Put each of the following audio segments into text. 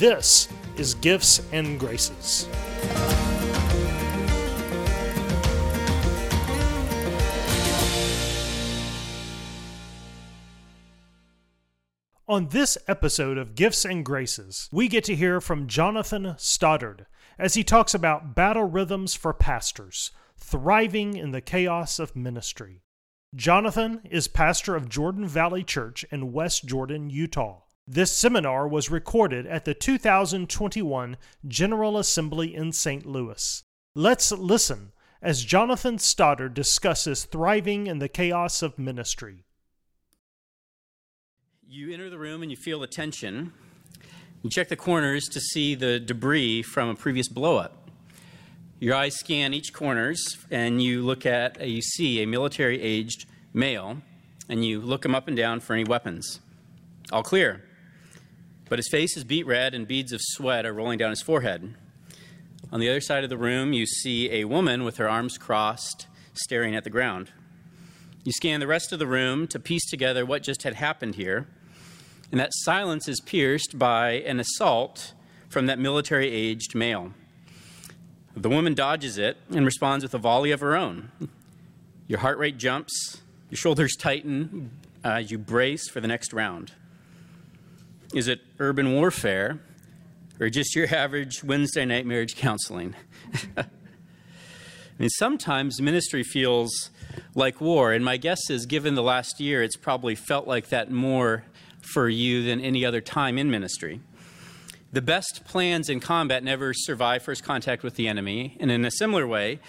This is Gifts and Graces. On this episode of Gifts and Graces, we get to hear from Jonathan Stoddard as he talks about battle rhythms for pastors, thriving in the chaos of ministry. Jonathan is pastor of Jordan Valley Church in West Jordan, Utah. This seminar was recorded at the 2021 General Assembly in St. Louis. Let's listen as Jonathan Stoddard discusses thriving in the chaos of ministry. You enter the room and you feel the tension. You check the corners to see the debris from a previous blowup. Your eyes scan each corners and you look at, uh, you see a military aged male and you look him up and down for any weapons. All clear. But his face is beet red and beads of sweat are rolling down his forehead. On the other side of the room, you see a woman with her arms crossed, staring at the ground. You scan the rest of the room to piece together what just had happened here, and that silence is pierced by an assault from that military aged male. The woman dodges it and responds with a volley of her own. Your heart rate jumps, your shoulders tighten uh, as you brace for the next round. Is it urban warfare or just your average Wednesday night marriage counseling? I mean, sometimes ministry feels like war, and my guess is given the last year, it's probably felt like that more for you than any other time in ministry. The best plans in combat never survive first contact with the enemy, and in a similar way,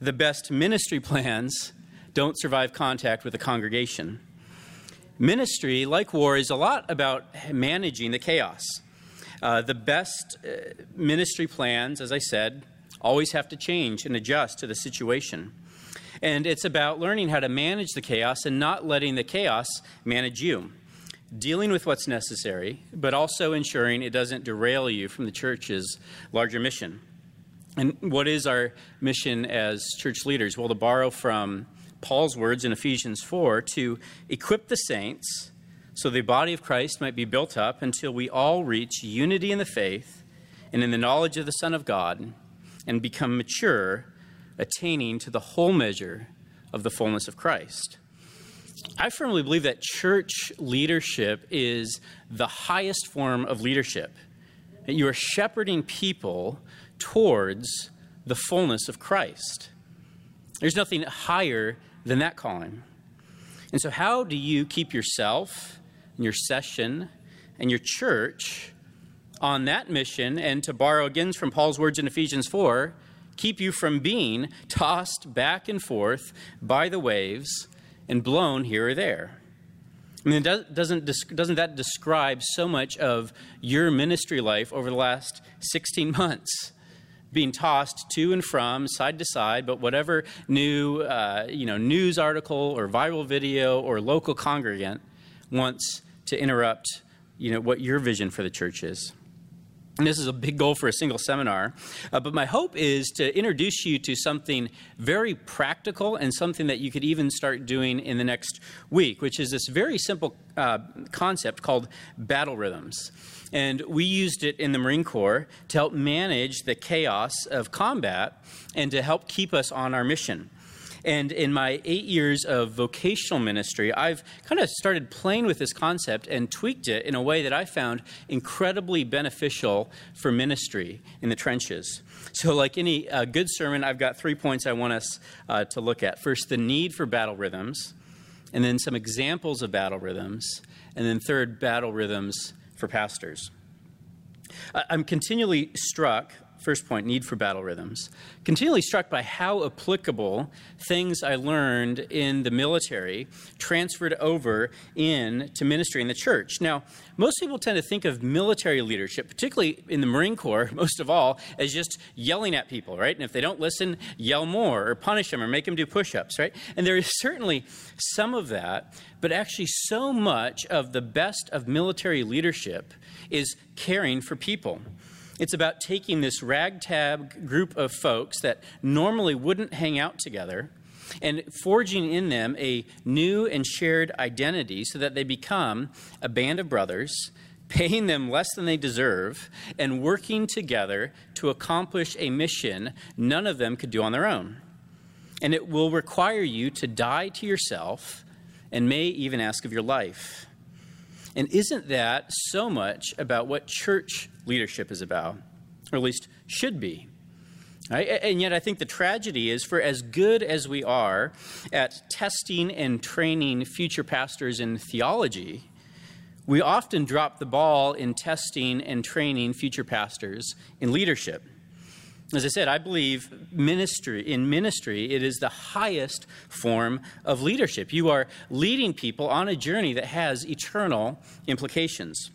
the best ministry plans don't survive contact with the congregation. Ministry, like war, is a lot about managing the chaos. Uh, the best uh, ministry plans, as I said, always have to change and adjust to the situation. And it's about learning how to manage the chaos and not letting the chaos manage you. Dealing with what's necessary, but also ensuring it doesn't derail you from the church's larger mission. And what is our mission as church leaders? Well, to borrow from Paul's words in Ephesians 4 to equip the saints so the body of Christ might be built up until we all reach unity in the faith and in the knowledge of the Son of God and become mature, attaining to the whole measure of the fullness of Christ. I firmly believe that church leadership is the highest form of leadership. That you are shepherding people towards the fullness of Christ. There's nothing higher than that calling. And so, how do you keep yourself and your session and your church on that mission? And to borrow again from Paul's words in Ephesians 4, keep you from being tossed back and forth by the waves and blown here or there. I mean, doesn't, doesn't that describe so much of your ministry life over the last 16 months? Being tossed to and from, side to side, but whatever new uh, you know, news article or viral video or local congregant wants to interrupt you know, what your vision for the church is. And this is a big goal for a single seminar. Uh, but my hope is to introduce you to something very practical and something that you could even start doing in the next week, which is this very simple uh, concept called battle rhythms. And we used it in the Marine Corps to help manage the chaos of combat and to help keep us on our mission. And in my eight years of vocational ministry, I've kind of started playing with this concept and tweaked it in a way that I found incredibly beneficial for ministry in the trenches. So, like any uh, good sermon, I've got three points I want us uh, to look at. First, the need for battle rhythms, and then some examples of battle rhythms, and then third, battle rhythms for pastors. I'm continually struck First point, need for battle rhythms. Continually struck by how applicable things I learned in the military transferred over in to ministry in the church. Now, most people tend to think of military leadership, particularly in the Marine Corps, most of all, as just yelling at people, right? And if they don't listen, yell more or punish them or make them do push ups, right? And there is certainly some of that, but actually, so much of the best of military leadership is caring for people. It's about taking this ragtag group of folks that normally wouldn't hang out together and forging in them a new and shared identity so that they become a band of brothers, paying them less than they deserve, and working together to accomplish a mission none of them could do on their own. And it will require you to die to yourself and may even ask of your life. And isn't that so much about what church leadership is about, or at least should be? Right? And yet, I think the tragedy is for as good as we are at testing and training future pastors in theology, we often drop the ball in testing and training future pastors in leadership. As I said, I believe ministry in ministry it is the highest form of leadership. You are leading people on a journey that has eternal implications.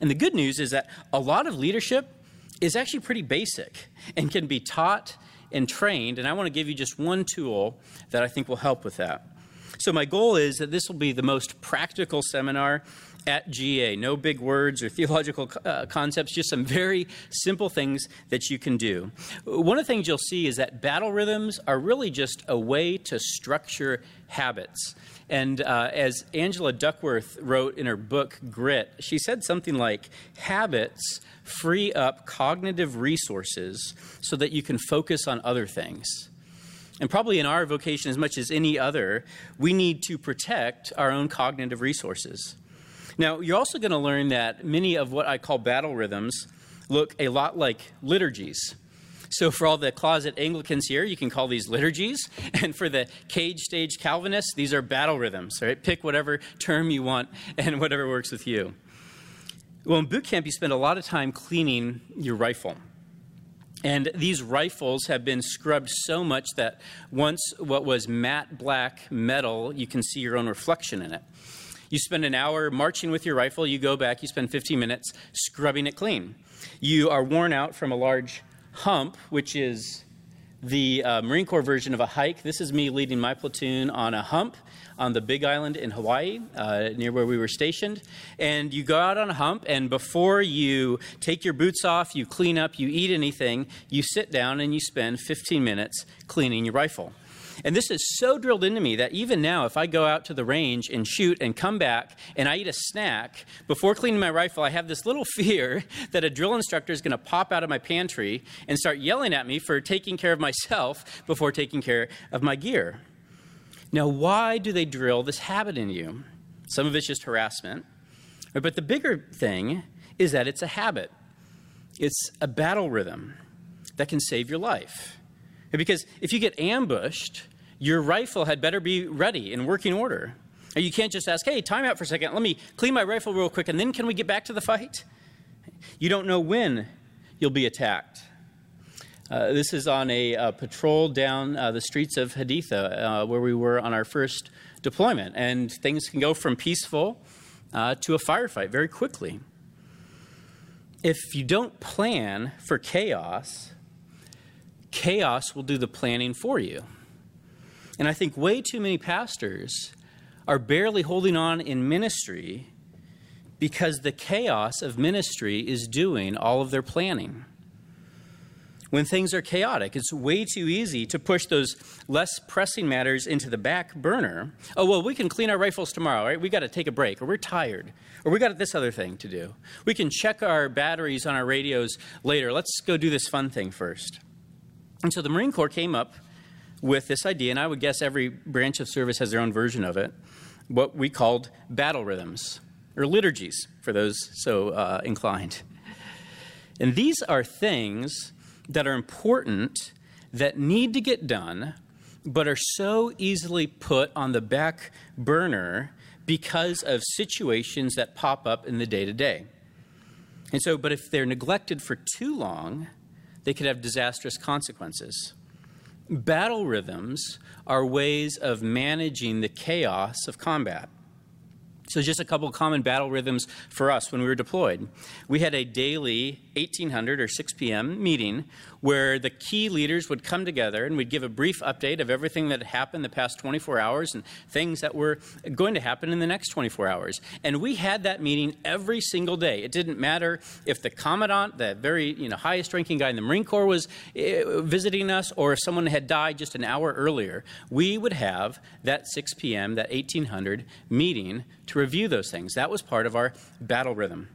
And the good news is that a lot of leadership is actually pretty basic and can be taught and trained, and I want to give you just one tool that I think will help with that. So my goal is that this will be the most practical seminar at GA. No big words or theological uh, concepts, just some very simple things that you can do. One of the things you'll see is that battle rhythms are really just a way to structure habits. And uh, as Angela Duckworth wrote in her book Grit, she said something like habits free up cognitive resources so that you can focus on other things. And probably in our vocation, as much as any other, we need to protect our own cognitive resources. Now, you're also going to learn that many of what I call battle rhythms look a lot like liturgies. So, for all the closet Anglicans here, you can call these liturgies. And for the cage stage Calvinists, these are battle rhythms, right? Pick whatever term you want and whatever works with you. Well, in boot camp, you spend a lot of time cleaning your rifle. And these rifles have been scrubbed so much that once what was matte black metal, you can see your own reflection in it. You spend an hour marching with your rifle, you go back, you spend 15 minutes scrubbing it clean. You are worn out from a large hump, which is the uh, Marine Corps version of a hike. This is me leading my platoon on a hump on the Big Island in Hawaii, uh, near where we were stationed. And you go out on a hump, and before you take your boots off, you clean up, you eat anything, you sit down and you spend 15 minutes cleaning your rifle. And this is so drilled into me that even now, if I go out to the range and shoot and come back and I eat a snack, before cleaning my rifle, I have this little fear that a drill instructor is going to pop out of my pantry and start yelling at me for taking care of myself before taking care of my gear. Now, why do they drill this habit in you? Some of it's just harassment. But the bigger thing is that it's a habit, it's a battle rhythm that can save your life. Because if you get ambushed, your rifle had better be ready in working order. You can't just ask, hey, time out for a second. Let me clean my rifle real quick, and then can we get back to the fight? You don't know when you'll be attacked. Uh, this is on a, a patrol down uh, the streets of Haditha, uh, where we were on our first deployment. And things can go from peaceful uh, to a firefight very quickly. If you don't plan for chaos, chaos will do the planning for you. And I think way too many pastors are barely holding on in ministry because the chaos of ministry is doing all of their planning. When things are chaotic, it's way too easy to push those less pressing matters into the back burner. Oh, well, we can clean our rifles tomorrow, right? We got to take a break, or we're tired, or we got this other thing to do. We can check our batteries on our radios later. Let's go do this fun thing first. And so the Marine Corps came up with this idea, and I would guess every branch of service has their own version of it, what we called battle rhythms, or liturgies for those so uh, inclined. And these are things that are important that need to get done, but are so easily put on the back burner because of situations that pop up in the day to day. And so, but if they're neglected for too long, they could have disastrous consequences. Battle rhythms are ways of managing the chaos of combat. So, just a couple common battle rhythms for us when we were deployed. We had a daily 1800 or 6 p.m. meeting where the key leaders would come together and we'd give a brief update of everything that had happened the past 24 hours and things that were going to happen in the next 24 hours. And we had that meeting every single day. It didn't matter if the commandant, the very you know, highest ranking guy in the Marine Corps, was uh, visiting us or if someone had died just an hour earlier. We would have that 6 p.m., that 1800 meeting to review those things. That was part of our battle rhythm.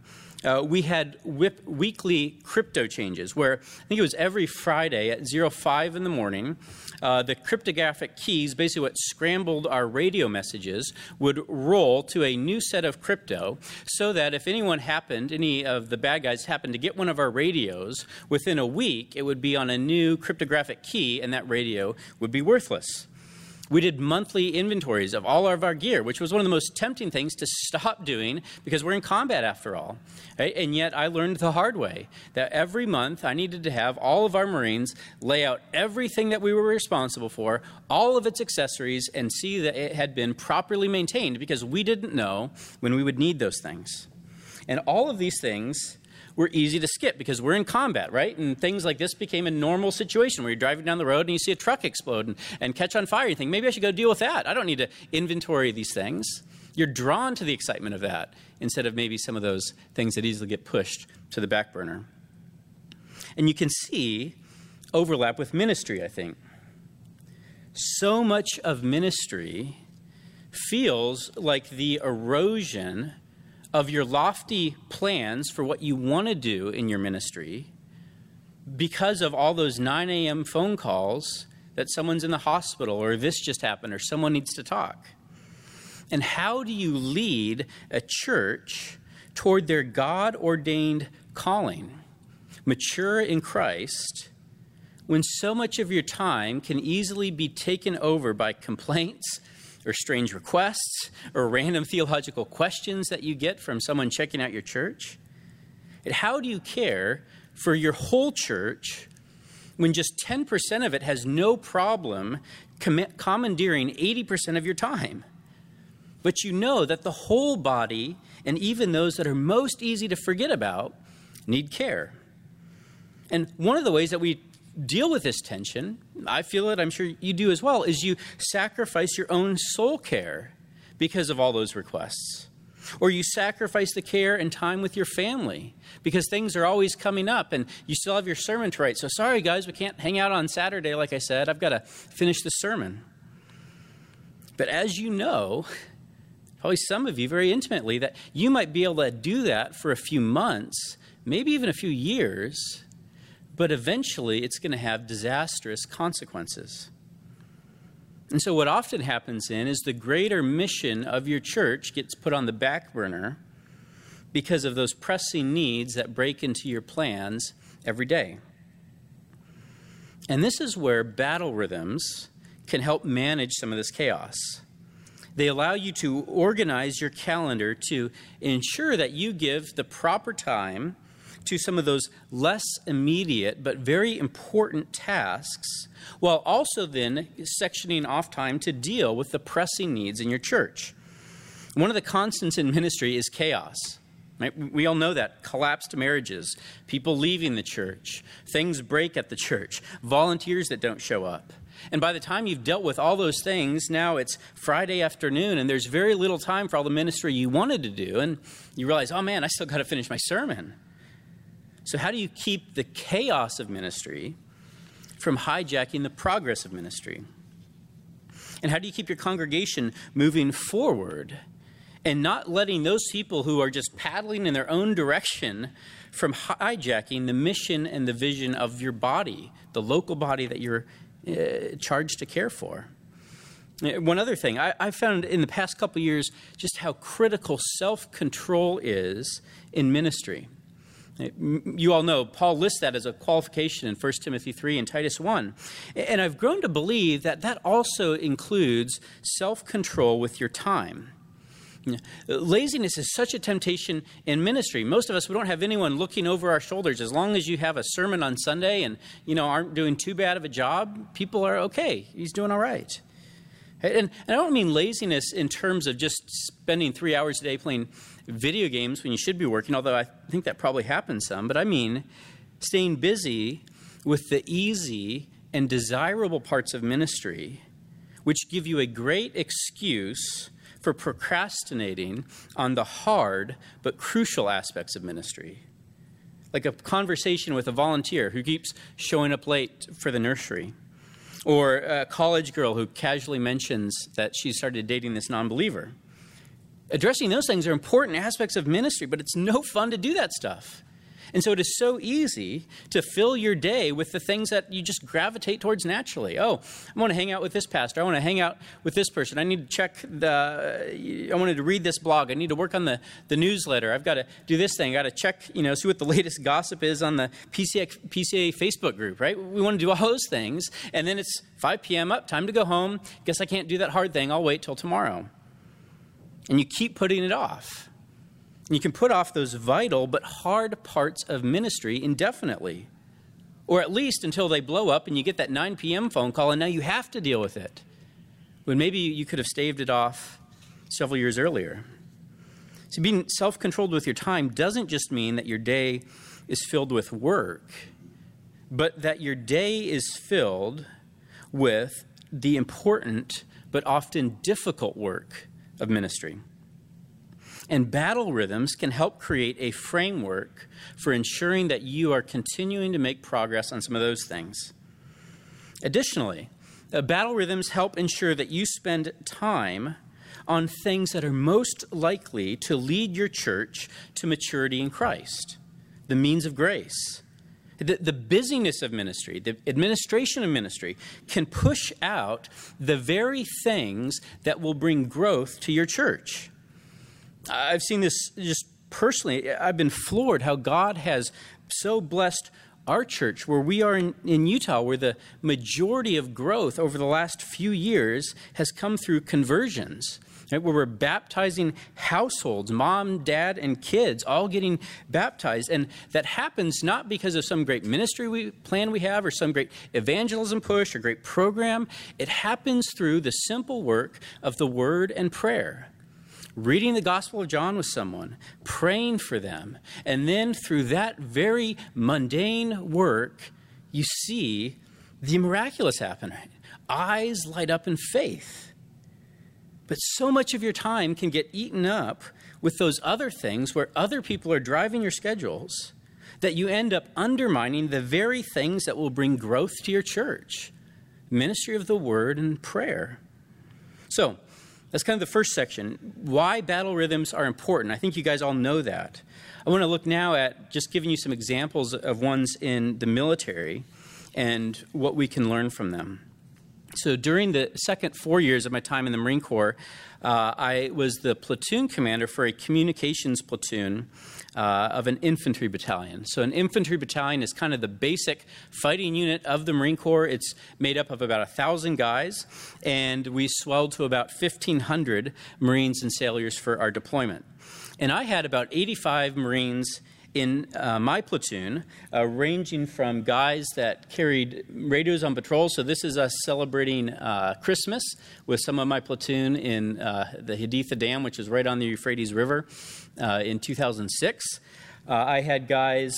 Uh, we had whip, weekly crypto changes where I think it was every Friday at 05 in the morning, uh, the cryptographic keys, basically what scrambled our radio messages, would roll to a new set of crypto so that if anyone happened, any of the bad guys happened to get one of our radios, within a week it would be on a new cryptographic key and that radio would be worthless. We did monthly inventories of all of our gear, which was one of the most tempting things to stop doing because we're in combat after all. Right? And yet I learned the hard way that every month I needed to have all of our Marines lay out everything that we were responsible for, all of its accessories, and see that it had been properly maintained because we didn't know when we would need those things. And all of these things were easy to skip because we're in combat, right? And things like this became a normal situation where you're driving down the road and you see a truck explode and, and catch on fire. You think, maybe I should go deal with that. I don't need to inventory these things. You're drawn to the excitement of that instead of maybe some of those things that easily get pushed to the back burner. And you can see overlap with ministry, I think. So much of ministry feels like the erosion of your lofty plans for what you want to do in your ministry because of all those 9 a.m. phone calls that someone's in the hospital or this just happened or someone needs to talk. And how do you lead a church toward their God ordained calling, mature in Christ, when so much of your time can easily be taken over by complaints or strange requests or random theological questions that you get from someone checking out your church? And how do you care for your whole church when just 10% of it has no problem commandeering 80% of your time? But you know that the whole body, and even those that are most easy to forget about, need care. And one of the ways that we deal with this tension, I feel it, I'm sure you do as well, is you sacrifice your own soul care because of all those requests. Or you sacrifice the care and time with your family because things are always coming up and you still have your sermon to write. So, sorry guys, we can't hang out on Saturday, like I said. I've got to finish the sermon. But as you know, probably some of you very intimately, that you might be able to do that for a few months, maybe even a few years but eventually it's going to have disastrous consequences. And so, what often happens then is the greater mission of your church gets put on the back burner because of those pressing needs that break into your plans every day. And this is where battle rhythms can help manage some of this chaos. They allow you to organize your calendar to ensure that you give the proper time to some of those less immediate but very important tasks, while also then sectioning off time to deal with the pressing needs in your church. One of the constants in ministry is chaos. Right? We all know that. Collapsed marriages, people leaving the church, things break at the church, volunteers that don't show up. And by the time you've dealt with all those things, now it's Friday afternoon and there's very little time for all the ministry you wanted to do. And you realize, oh man, I still got to finish my sermon. So, how do you keep the chaos of ministry from hijacking the progress of ministry? And how do you keep your congregation moving forward and not letting those people who are just paddling in their own direction from hijacking the mission and the vision of your body, the local body that you're uh, charged to care for. Uh, one other thing, I, I found in the past couple years just how critical self control is in ministry. You all know Paul lists that as a qualification in 1 Timothy 3 and Titus 1. And I've grown to believe that that also includes self control with your time. Laziness is such a temptation in ministry. Most of us, we don't have anyone looking over our shoulders. As long as you have a sermon on Sunday and, you know, aren't doing too bad of a job, people are okay. He's doing all right. And, and I don't mean laziness in terms of just spending three hours a day playing video games when you should be working, although I think that probably happens some, but I mean staying busy with the easy and desirable parts of ministry, which give you a great excuse for procrastinating on the hard but crucial aspects of ministry. Like a conversation with a volunteer who keeps showing up late for the nursery, or a college girl who casually mentions that she started dating this non believer addressing those things are important aspects of ministry, but it's no fun to do that stuff. And so it is so easy to fill your day with the things that you just gravitate towards naturally. Oh, I want to hang out with this pastor. I want to hang out with this person. I need to check the, I wanted to read this blog. I need to work on the, the newsletter. I've got to do this thing. I've got to check, you know, see what the latest gossip is on the PCA, PCA Facebook group, right? We want to do all those things. And then it's 5 p.m. up, time to go home. Guess I can't do that hard thing. I'll wait till tomorrow and you keep putting it off. You can put off those vital but hard parts of ministry indefinitely, or at least until they blow up and you get that 9 p.m. phone call and now you have to deal with it. When maybe you could have staved it off several years earlier. So, being self controlled with your time doesn't just mean that your day is filled with work, but that your day is filled with the important but often difficult work of ministry. And battle rhythms can help create a framework for ensuring that you are continuing to make progress on some of those things. Additionally, uh, battle rhythms help ensure that you spend time on things that are most likely to lead your church to maturity in Christ the means of grace, the, the busyness of ministry, the administration of ministry can push out the very things that will bring growth to your church. I've seen this just personally. I've been floored how God has so blessed our church, where we are in, in, Utah, where the majority of growth over the last few years has come through conversions right, where we're baptizing households, mom, dad, and kids, all getting baptized. And that happens not because of some great ministry we, plan we have or some great evangelism push or great program. It happens through the simple work of the word and prayer reading the Gospel of John with someone, praying for them, and then through that very mundane work, you see the miraculous happen. Eyes light up in faith. But so much of your time can get eaten up with those other things where other people are driving your schedules that you end up undermining the very things that will bring growth to your church ministry of the word and prayer. So, that's kind of the first section. Why battle rhythms are important. I think you guys all know that. I want to look now at just giving you some examples of ones in the military and what we can learn from them. So during the second four years of my time in the Marine Corps, uh, I was the platoon commander for a communications platoon uh, of an infantry battalion. So, an infantry battalion is kind of the basic fighting unit of the Marine Corps. It's made up of about a thousand guys, and we swelled to about 1,500 Marines and sailors for our deployment. And I had about 85 Marines in uh, my platoon, uh, ranging from guys that carried radios on patrol. So this is us celebrating uh, Christmas with some of my platoon in uh, the Haditha Dam, which is right on the Euphrates River, uh, in 2006. Uh, I had guys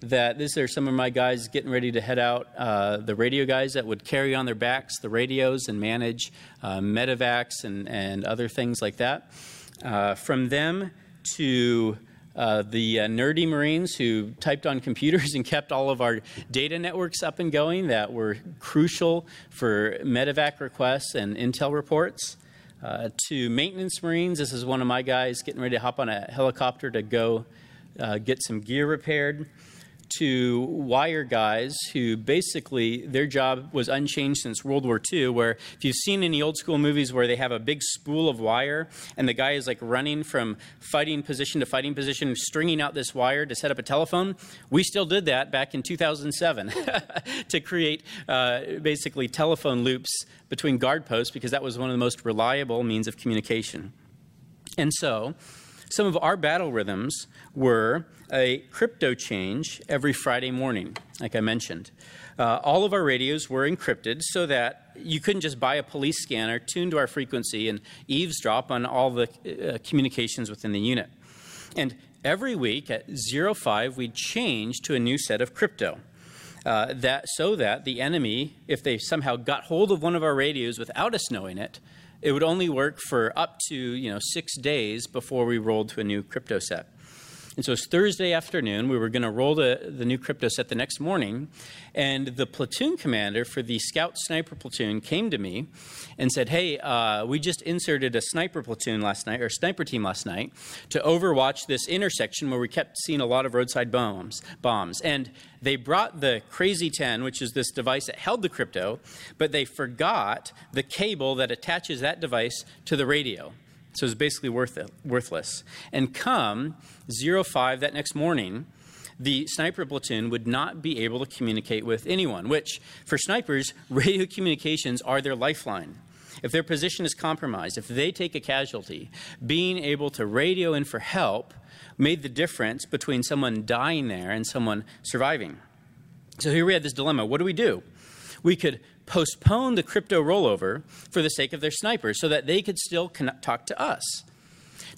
that these are some of my guys getting ready to head out. Uh, the radio guys that would carry on their backs the radios and manage uh, medevacs and, and other things like that. Uh, from them to uh, the uh, nerdy Marines who typed on computers and kept all of our data networks up and going that were crucial for medevac requests and intel reports. Uh, to maintenance Marines, this is one of my guys getting ready to hop on a helicopter to go uh, get some gear repaired. To wire guys who basically their job was unchanged since World War II. Where if you've seen any old school movies where they have a big spool of wire and the guy is like running from fighting position to fighting position, stringing out this wire to set up a telephone, we still did that back in 2007 to create uh, basically telephone loops between guard posts because that was one of the most reliable means of communication. And so, some of our battle rhythms were a crypto change every Friday morning, like I mentioned. Uh, all of our radios were encrypted so that you couldn't just buy a police scanner, tune to our frequency, and eavesdrop on all the uh, communications within the unit. And every week at 05, we'd change to a new set of crypto. Uh, that so that the enemy, if they somehow got hold of one of our radios without us knowing it, it would only work for up to you know six days before we rolled to a new crypto set. And so it's Thursday afternoon. We were going to roll the, the new crypto set the next morning. And the platoon commander for the scout sniper platoon came to me and said, Hey, uh, we just inserted a sniper platoon last night, or sniper team last night, to overwatch this intersection where we kept seeing a lot of roadside bombs. bombs. And they brought the Crazy 10, which is this device that held the crypto, but they forgot the cable that attaches that device to the radio. So it's basically worth it, worthless. And come 05 that next morning, the sniper platoon would not be able to communicate with anyone, which for snipers, radio communications are their lifeline. If their position is compromised, if they take a casualty, being able to radio in for help made the difference between someone dying there and someone surviving. So here we had this dilemma what do we do? We could postpone the crypto rollover for the sake of their snipers so that they could still talk to us.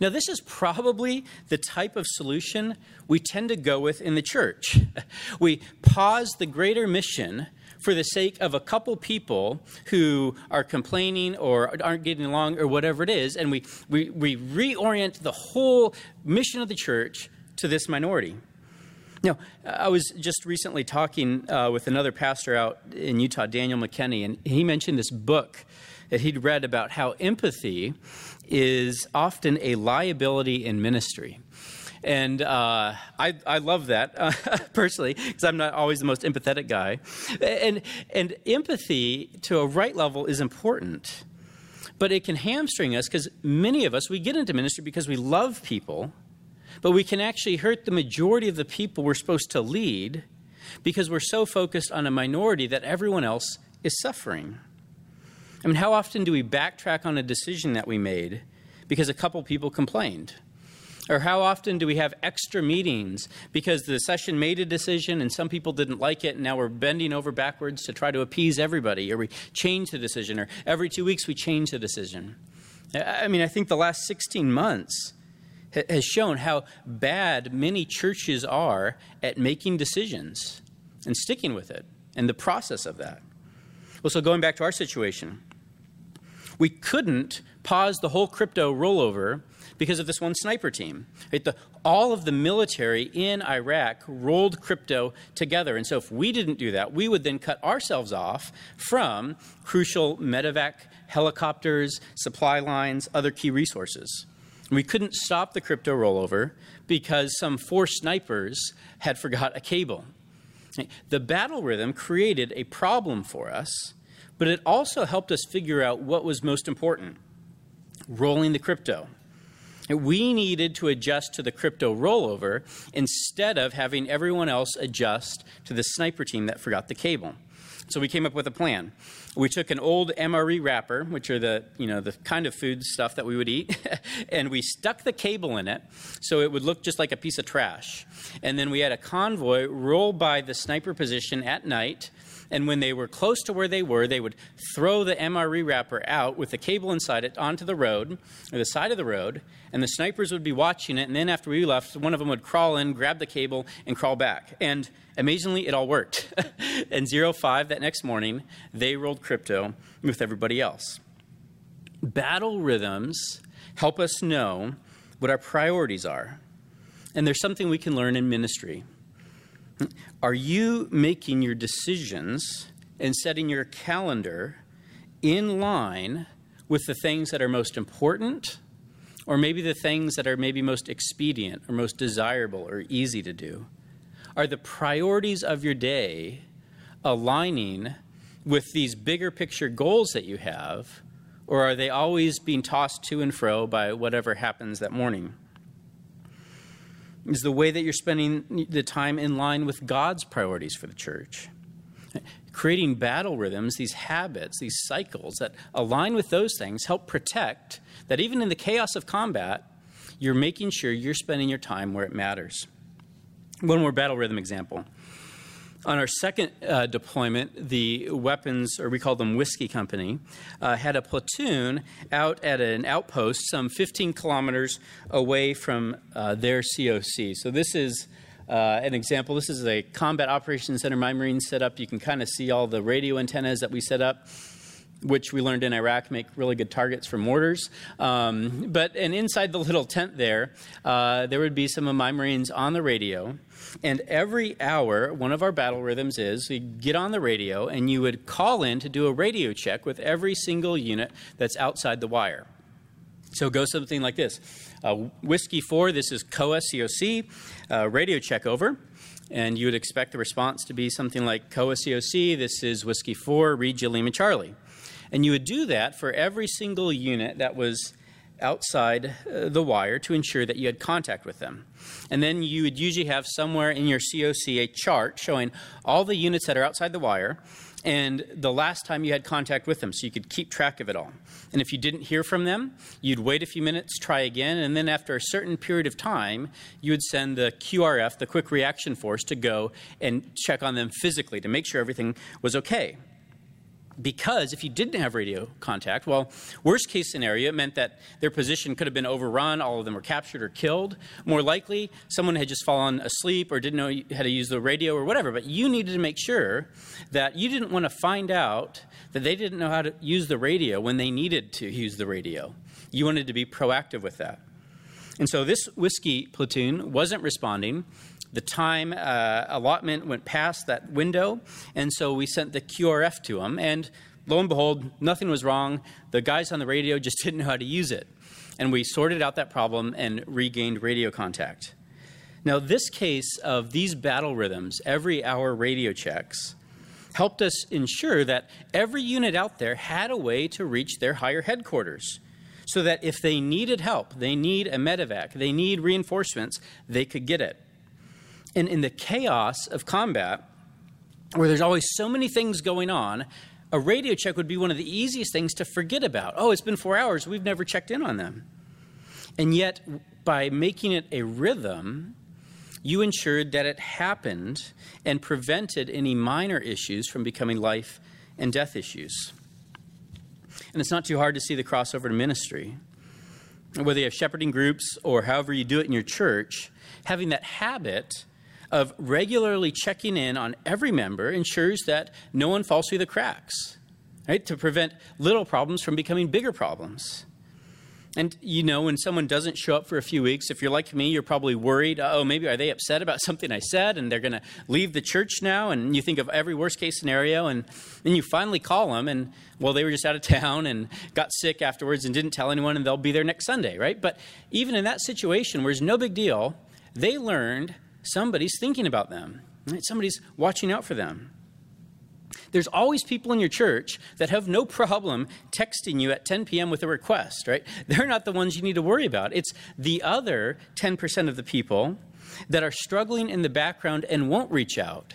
Now, this is probably the type of solution we tend to go with in the church. We pause the greater mission for the sake of a couple people who are complaining or aren't getting along or whatever it is, and we, we, we reorient the whole mission of the church to this minority. Now, I was just recently talking uh, with another pastor out in Utah, Daniel McKenney, and he mentioned this book that he'd read about how empathy is often a liability in ministry. And uh, I, I love that uh, personally because I'm not always the most empathetic guy. And, and empathy to a right level is important, but it can hamstring us because many of us, we get into ministry because we love people but we can actually hurt the majority of the people we're supposed to lead because we're so focused on a minority that everyone else is suffering. I mean, how often do we backtrack on a decision that we made because a couple people complained? Or how often do we have extra meetings because the session made a decision and some people didn't like it and now we're bending over backwards to try to appease everybody or we change the decision or every two weeks we change the decision? I mean, I think the last 16 months has shown how bad many churches are at making decisions and sticking with it and the process of that. Well, so going back to our situation, we couldn't pause the whole crypto rollover because of this one sniper team. Right? The, all of the military in Iraq rolled crypto together. And so if we didn't do that, we would then cut ourselves off from crucial medevac helicopters, supply lines, other key resources. We couldn't stop the crypto rollover because some four snipers had forgot a cable. The battle rhythm created a problem for us, but it also helped us figure out what was most important rolling the crypto. We needed to adjust to the crypto rollover instead of having everyone else adjust to the sniper team that forgot the cable. So we came up with a plan. We took an old MRE wrapper, which are the you know the kind of food stuff that we would eat, and we stuck the cable in it so it would look just like a piece of trash. And then we had a convoy roll by the sniper position at night and when they were close to where they were, they would throw the MRE wrapper out with the cable inside it onto the road, or the side of the road, and the snipers would be watching it. And then after we left, one of them would crawl in, grab the cable, and crawl back. And amazingly, it all worked. and 05 that next morning, they rolled crypto with everybody else. Battle rhythms help us know what our priorities are. And there's something we can learn in ministry. Are you making your decisions and setting your calendar in line with the things that are most important, or maybe the things that are maybe most expedient or most desirable or easy to do? Are the priorities of your day aligning with these bigger picture goals that you have, or are they always being tossed to and fro by whatever happens that morning? Is the way that you're spending the time in line with God's priorities for the church? Creating battle rhythms, these habits, these cycles that align with those things help protect that even in the chaos of combat, you're making sure you're spending your time where it matters. One more battle rhythm example. On our second uh, deployment, the weapons, or we call them Whiskey Company, uh, had a platoon out at an outpost some 15 kilometers away from uh, their COC. So this is uh, an example. This is a combat operations center my Marines set up. You can kind of see all the radio antennas that we set up which we learned in Iraq make really good targets for mortars. Um, but and inside the little tent there, uh, there would be some of my Marines on the radio. And every hour, one of our battle rhythms is you get on the radio and you would call in to do a radio check with every single unit that's outside the wire. So go something like this uh, Whiskey 4, this is COA COC, uh, radio check over. And you would expect the response to be something like COA COC, this is Whiskey 4, read Lima Charlie. And you would do that for every single unit that was outside uh, the wire to ensure that you had contact with them. And then you would usually have somewhere in your COC a chart showing all the units that are outside the wire and the last time you had contact with them so you could keep track of it all. And if you didn't hear from them, you'd wait a few minutes, try again, and then after a certain period of time, you would send the QRF, the Quick Reaction Force, to go and check on them physically to make sure everything was okay because if you didn't have radio contact, well, worst case scenario, it meant that their position could have been overrun, all of them were captured or killed. More likely, someone had just fallen asleep or didn't know how to use the radio or whatever. But you needed to make sure that you didn't want to find out that they didn't know how to use the radio when they needed to use the radio. You wanted to be proactive with that. And so this whiskey platoon wasn't responding the time uh, allotment went past that window, and so we sent the QRF to them. And lo and behold, nothing was wrong. The guys on the radio just didn't know how to use it. And we sorted out that problem and regained radio contact. Now, this case of these battle rhythms, every hour radio checks, helped us ensure that every unit out there had a way to reach their higher headquarters so that if they needed help, they need a medevac, they need reinforcements, they could get it. And in the chaos of combat, where there's always so many things going on, a radio check would be one of the easiest things to forget about. Oh, it's been four hours, we've never checked in on them. And yet, by making it a rhythm, you ensured that it happened and prevented any minor issues from becoming life and death issues. And it's not too hard to see the crossover to ministry. Whether you have shepherding groups or however you do it in your church, having that habit of regularly checking in on every member ensures that no one falls through the cracks, right? To prevent little problems from becoming bigger problems. And you know, when someone doesn't show up for a few weeks, if you're like me, you're probably worried, oh, maybe are they upset about something I said and they're going to leave the church now? And you think of every worst case scenario, and then you finally call them, and well, they were just out of town and got sick afterwards and didn't tell anyone, and they'll be there next Sunday, right? But even in that situation where it's no big deal, they learned somebody's thinking about them, right? Somebody's watching out for them. There's always people in your church that have no problem texting you at 10 p.m. with a request, right? They're not the ones you need to worry about. It's the other 10% of the people that are struggling in the background and won't reach out.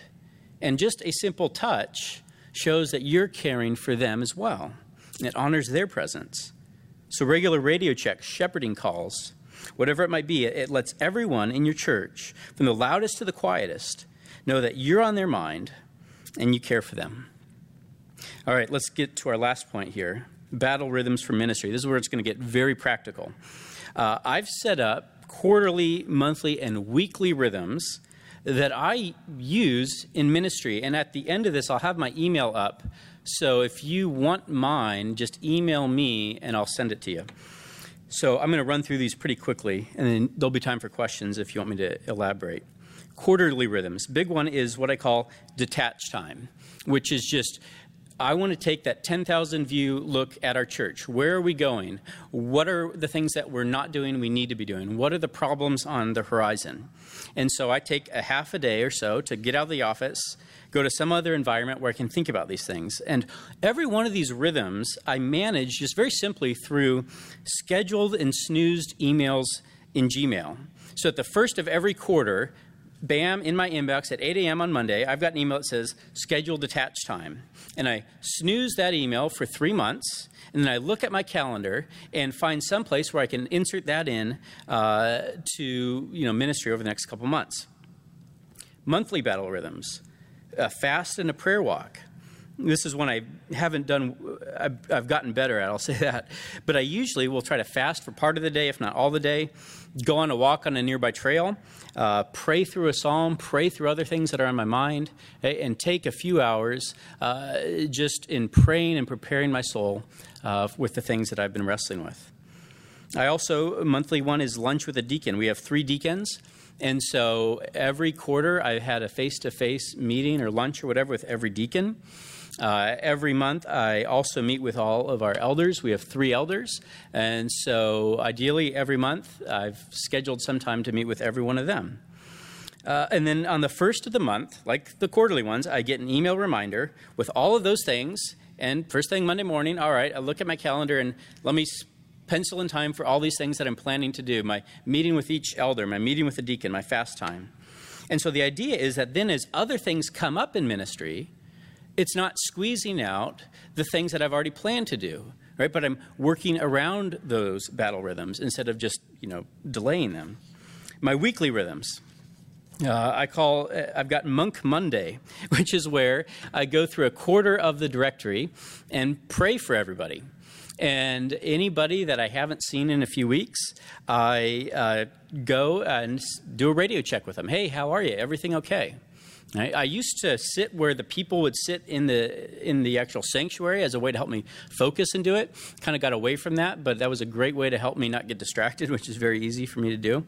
And just a simple touch shows that you're caring for them as well. It honors their presence. So, regular radio checks, shepherding calls, whatever it might be, it lets everyone in your church, from the loudest to the quietest, know that you're on their mind and you care for them. All right, let's get to our last point here battle rhythms for ministry. This is where it's going to get very practical. Uh, I've set up quarterly, monthly, and weekly rhythms that I use in ministry. And at the end of this, I'll have my email up. So if you want mine, just email me and I'll send it to you. So I'm going to run through these pretty quickly, and then there'll be time for questions if you want me to elaborate. Quarterly rhythms. Big one is what I call detached time, which is just I want to take that 10,000 view look at our church. Where are we going? What are the things that we're not doing we need to be doing? What are the problems on the horizon? And so I take a half a day or so to get out of the office, go to some other environment where I can think about these things. And every one of these rhythms I manage just very simply through scheduled and snoozed emails in Gmail. So at the first of every quarter, bam, in my inbox at 8 a.m. on Monday, I've got an email that says scheduled attach time. And I snooze that email for three months, and then I look at my calendar and find some place where I can insert that in uh, to you know, ministry over the next couple months. Monthly battle rhythms, a fast and a prayer walk. This is one I haven't done, I've, gotten better at, I'll say that. But I usually will try to fast for part of the day, if not all the day, go on a walk on a nearby trail, uh, pray through a psalm, pray through other things that are on my mind, and take a few hours uh, just in praying and preparing my soul uh, with the things that I've been wrestling with. I also, monthly one is lunch with a deacon. We have three deacons. And so every quarter, I had a face to face meeting or lunch or whatever with every deacon. Uh, every month, I also meet with all of our elders. We have three elders. And so, ideally, every month, I've scheduled some time to meet with every one of them. Uh, and then on the first of the month, like the quarterly ones, I get an email reminder with all of those things. And first thing Monday morning, all right, I look at my calendar and let me pencil in time for all these things that I'm planning to do my meeting with each elder, my meeting with the deacon, my fast time. And so the idea is that then as other things come up in ministry, it's not squeezing out the things that I've already planned to do, right? But I'm working around those battle rhythms instead of just, you know, delaying them. My weekly rhythms. Uh, I call, uh, I've got Monk Monday, which is where I go through a quarter of the directory and pray for everybody. And anybody that I haven't seen in a few weeks, I uh, go and do a radio check with them. Hey, how are you? Everything okay? I, I, used to sit where the people would sit in the in the actual sanctuary as a way to help me focus and do it. Kind of got away from that, but that was a great way to help me not get distracted, which is very easy for me to do.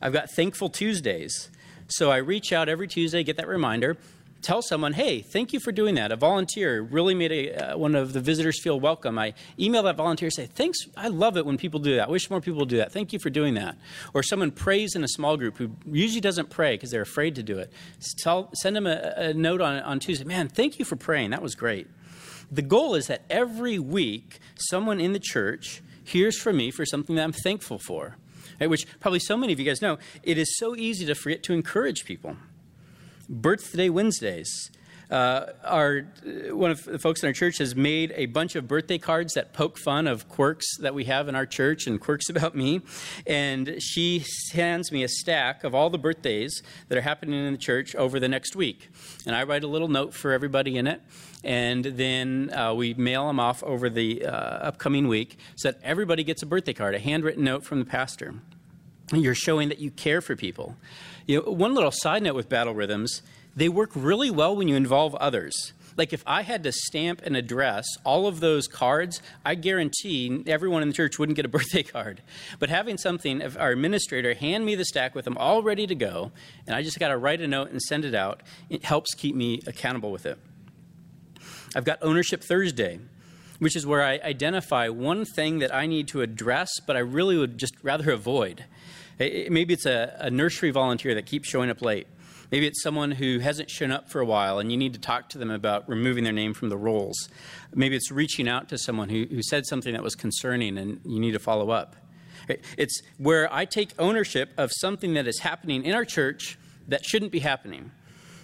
I've got Thankful Tuesdays. So I reach out every Tuesday, get that reminder, tell someone, hey, thank you for doing that. A volunteer really made a, uh, one of the visitors feel welcome. I email that volunteer, say, thanks, I love it when people do that. I wish more people would do that. Thank you for doing that. Or someone prays in a small group who usually doesn't pray because they're afraid to do it. Tell, send them a, a note on, on Tuesday, man, thank you for praying. That was great. The goal is that every week, someone in the church hears from me for something that I'm thankful for. Right, which probably so many of you guys know, it is so easy to forget to encourage people. Birthday Wednesdays. Uh, our one of the folks in our church has made a bunch of birthday cards that poke fun of quirks that we have in our church and quirks about me. And she hands me a stack of all the birthdays that are happening in the church over the next week. And I write a little note for everybody in it. And then uh, we mail them off over the uh, upcoming week so that everybody gets a birthday card, a handwritten note from the pastor. You're showing that you care for people. You know, one little side note with battle rhythms, they work really well when you involve others. Like if I had to stamp and address all of those cards, I guarantee everyone in the church wouldn't get a birthday card. But having something, our administrator hand me the stack with them all ready to go, and I just got to write a note and send it out, it helps keep me accountable with it. I've got Ownership Thursday which is where I identify one thing that I need to address, but I really would just rather avoid. Maybe it's a, a nursery volunteer that keeps showing up late. Maybe it's someone who hasn't shown up for a while and you need to talk to them about removing their name from the rolls. Maybe it's reaching out to someone who, who said something that was concerning and you need to follow up. It's where I take ownership of something that is happening in our church that shouldn't be happening.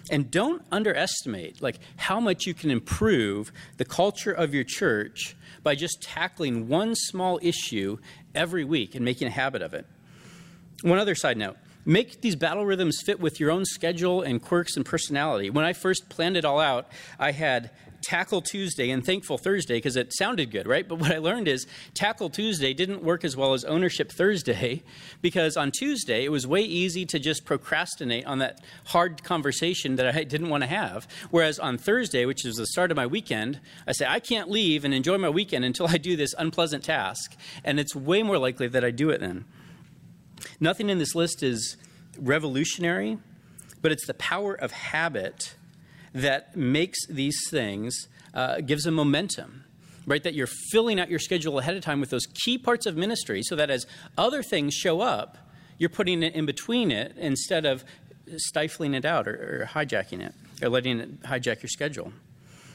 And don't underestimate like how much you can improve the culture of your church by just tackling one small issue every week and making a habit of it. One other side note make these battle rhythms fit with your own schedule and quirks and personality. When I first planned it all out, I had Tackle Tuesday and Thankful Thursday because it sounded good, right? But what I learned is Tackle Tuesday didn't work as well as Ownership Thursday because on Tuesday it was way easy to just procrastinate on that hard conversation that I didn't want to have. Whereas on Thursday, which is the start of my weekend, I say, I can't leave and enjoy my weekend until I do this unpleasant task. And it's way more likely that I do it then. Nothing in this list is revolutionary, but it's the power of habit that makes these things uh, gives them momentum right? That you're filling out your schedule ahead of time with those key parts of ministry so that as other things show up, you're putting it in between it instead of stifling it out or, or hijacking it or letting it hijack your schedule.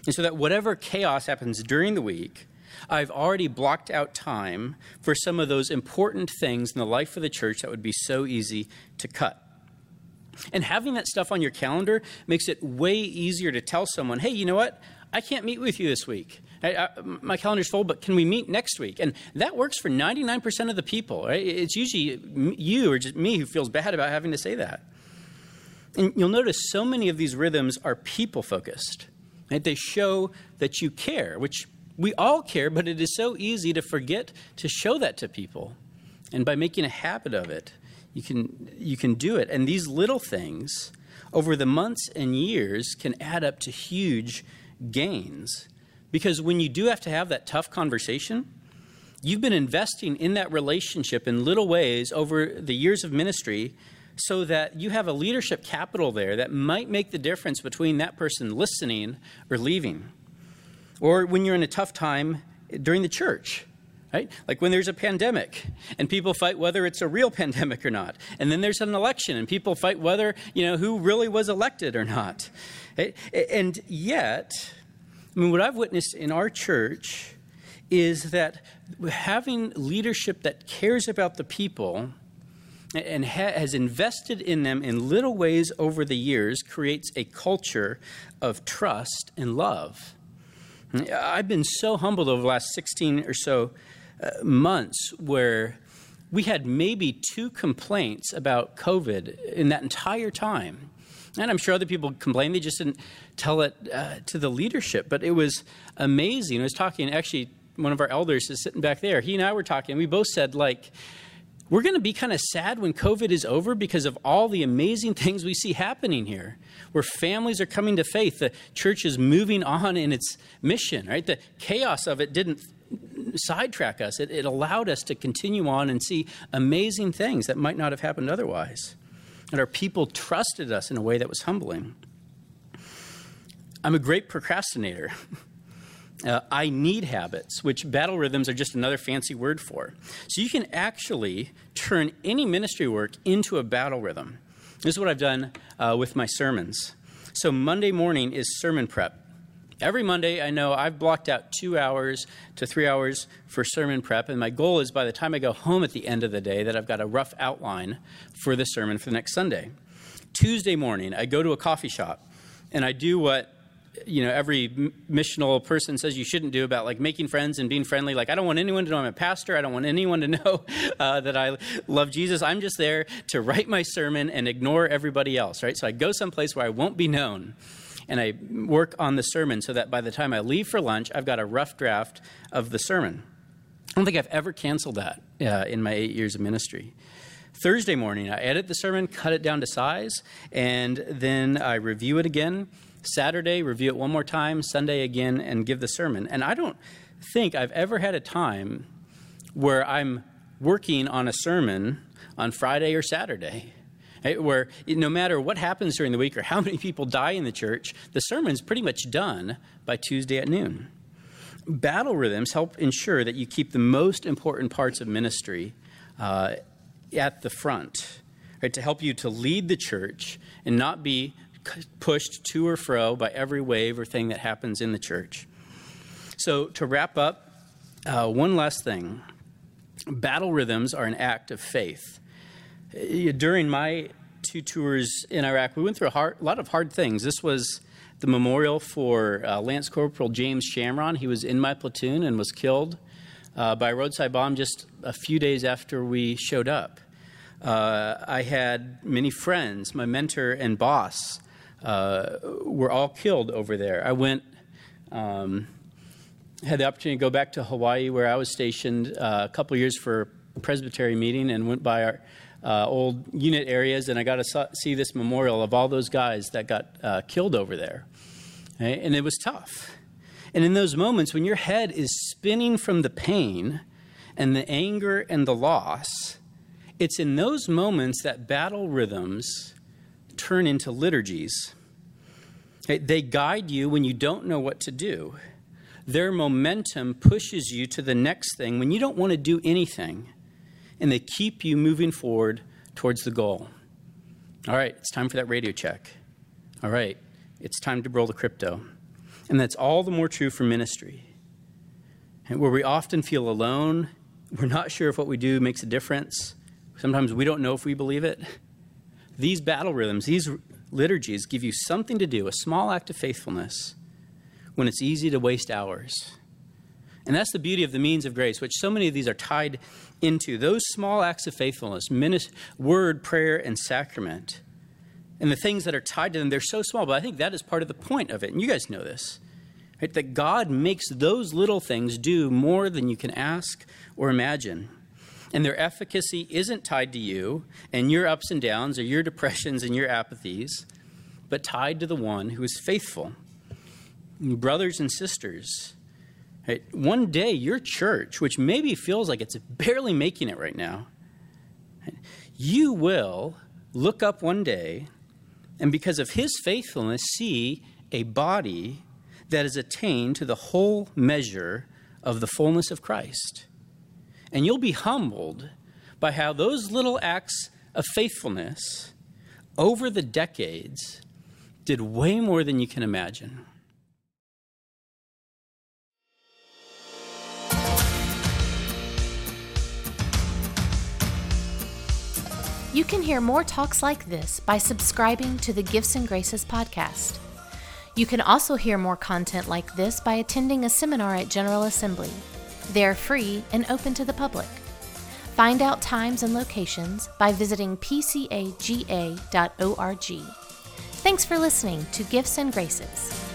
And so that whatever chaos happens during the week, I've already blocked out time for some of those important things in the life of the church that would be so easy to cut. And having that stuff on your calendar makes it way easier to tell someone, hey, you know what? I can't meet with you this week. I, I, my calendar's full, but can we meet next week? And that works for 99% of the people. Right? It's usually you or just me who feels bad about having to say that. And you'll notice so many of these rhythms are people focused. Right? They show that you care, which we all care, but it is so easy to forget to show that to people. And by making a habit of it, you can, you can do it. And these little things over the months and years can add up to huge gains. Because when you do have to have that tough conversation, you've been investing in that relationship in little ways over the years of ministry so that you have a leadership capital there that might make the difference between that person listening or leaving. Or when you're in a tough time during the church, right? Like when there's a pandemic and people fight whether it's a real pandemic or not. And then there's an election and people fight whether, you know, who really was elected or not. And yet, I mean, what I've witnessed in our church is that having leadership that cares about the people and ha- has invested in them in little ways over the years creates a culture of trust and love. I've been so humbled over the last 16 or so uh, months where we had maybe two complaints about COVID in that entire time. And I'm sure other people complained. They just didn't tell it uh, to the leadership. But it was amazing. I was talking, actually, one of our elders is sitting back there. He and I were talking. We both said, like, we're going to be kind of sad when COVID is over because of all the amazing things we see happening here, where families are coming to faith, the church is moving on in its mission, right? The chaos of it didn't sidetrack us, it, it allowed us to continue on and see amazing things that might not have happened otherwise and our people trusted us in a way that was humbling. I'm a great procrastinator. Uh, I need habits, which battle rhythms are just another fancy word for. So you can actually turn any ministry work into a battle rhythm. This is what I've done uh, with my sermons. So Monday morning is sermon prep. Every Monday, I know I've blocked out two hours to three hours for sermon prep, and my goal is by the time I go home at the end of the day that I've got a rough outline for the sermon for the next Sunday. Tuesday morning, I go to a coffee shop and I do what you know every missional person says you shouldn't do about like making friends and being friendly like i don't want anyone to know i'm a pastor i don't want anyone to know uh, that i love jesus i'm just there to write my sermon and ignore everybody else right so i go someplace where i won't be known and I work on the sermon so that by the time I leave for lunch, I've got a rough draft of the sermon. I don't think I've ever canceled that uh, in my eight years of ministry. Thursday morning, I edit the sermon, cut it down to size, and then I review it again. Saturday, review it one more time. Sunday again, and give the sermon. And I don't think I've ever had a time where I'm working on a sermon on Friday or Saturday where no matter what happens during the week or how many people die in the church, the sermon's pretty much done by Tuesday at noon. Battle rhythms help ensure that you keep the most important parts of ministry uh, at the front, right, to help you to lead the church and not be pushed to or fro by every wave or thing that happens in the church. So, to wrap up, uh, one last thing battle rhythms are an act of faith during my two tours in Iraq, we went through a, hard, a lot of hard things. This was the memorial for uh, Lance Corporal James Shamron. He was in my platoon and was killed uh, by a roadside bomb just a few days after we showed up. Uh, I had many friends. My mentor and boss uh, were all killed over there. I went. Um, had the opportunity to go back to Hawaii, where I was stationed uh, a couple years for a Presbytery meeting, and went by our uh, old unit areas, and I got to see this memorial of all those guys that got uh, killed over there. Right? And it was tough. And in those moments, when your head is spinning from the pain and the anger and the loss, it's in those moments that battle rhythms turn into liturgies. They guide you when you don't know what to do. Their momentum pushes you to the next thing when you don't want to do anything, and they keep you moving forward towards the goal. All right, it's time for that radio check. All right, it's time to roll the crypto. And that's all the more true for ministry, And where we often feel alone. We're not sure if what we do makes a difference. Sometimes we don't know if we believe it. These battle rhythms, these liturgies give you something to do, a small act of faithfulness, when it's easy to waste hours. And that's the beauty of the means of grace, which so many of these are tied into. Those small acts of faithfulness, word, prayer, and sacrament, and the things that are tied to them, they're so small, but I think that is part of the point of it. And you guys know this. Right? That God makes those little things do more than you can ask or imagine. And their efficacy isn't tied to you and your ups and downs or your depressions and your apathies, but tied to the one who is faithful. Brothers and sisters, right, one day your church, which maybe feels like it's barely making it right now, you will look up one day and because of his faithfulness, see a body that is attained to the whole measure of the fullness of Christ. And you'll be humbled by how those little acts of faithfulness over the decades did way more than you can imagine. You can hear more talks like this by subscribing to the Gifts and Graces podcast. You can also hear more content like this by attending a seminar at General Assembly. They are free and open to the public. Find out times and locations by visiting pcaga.org. Thanks for listening to Gifts and Graces.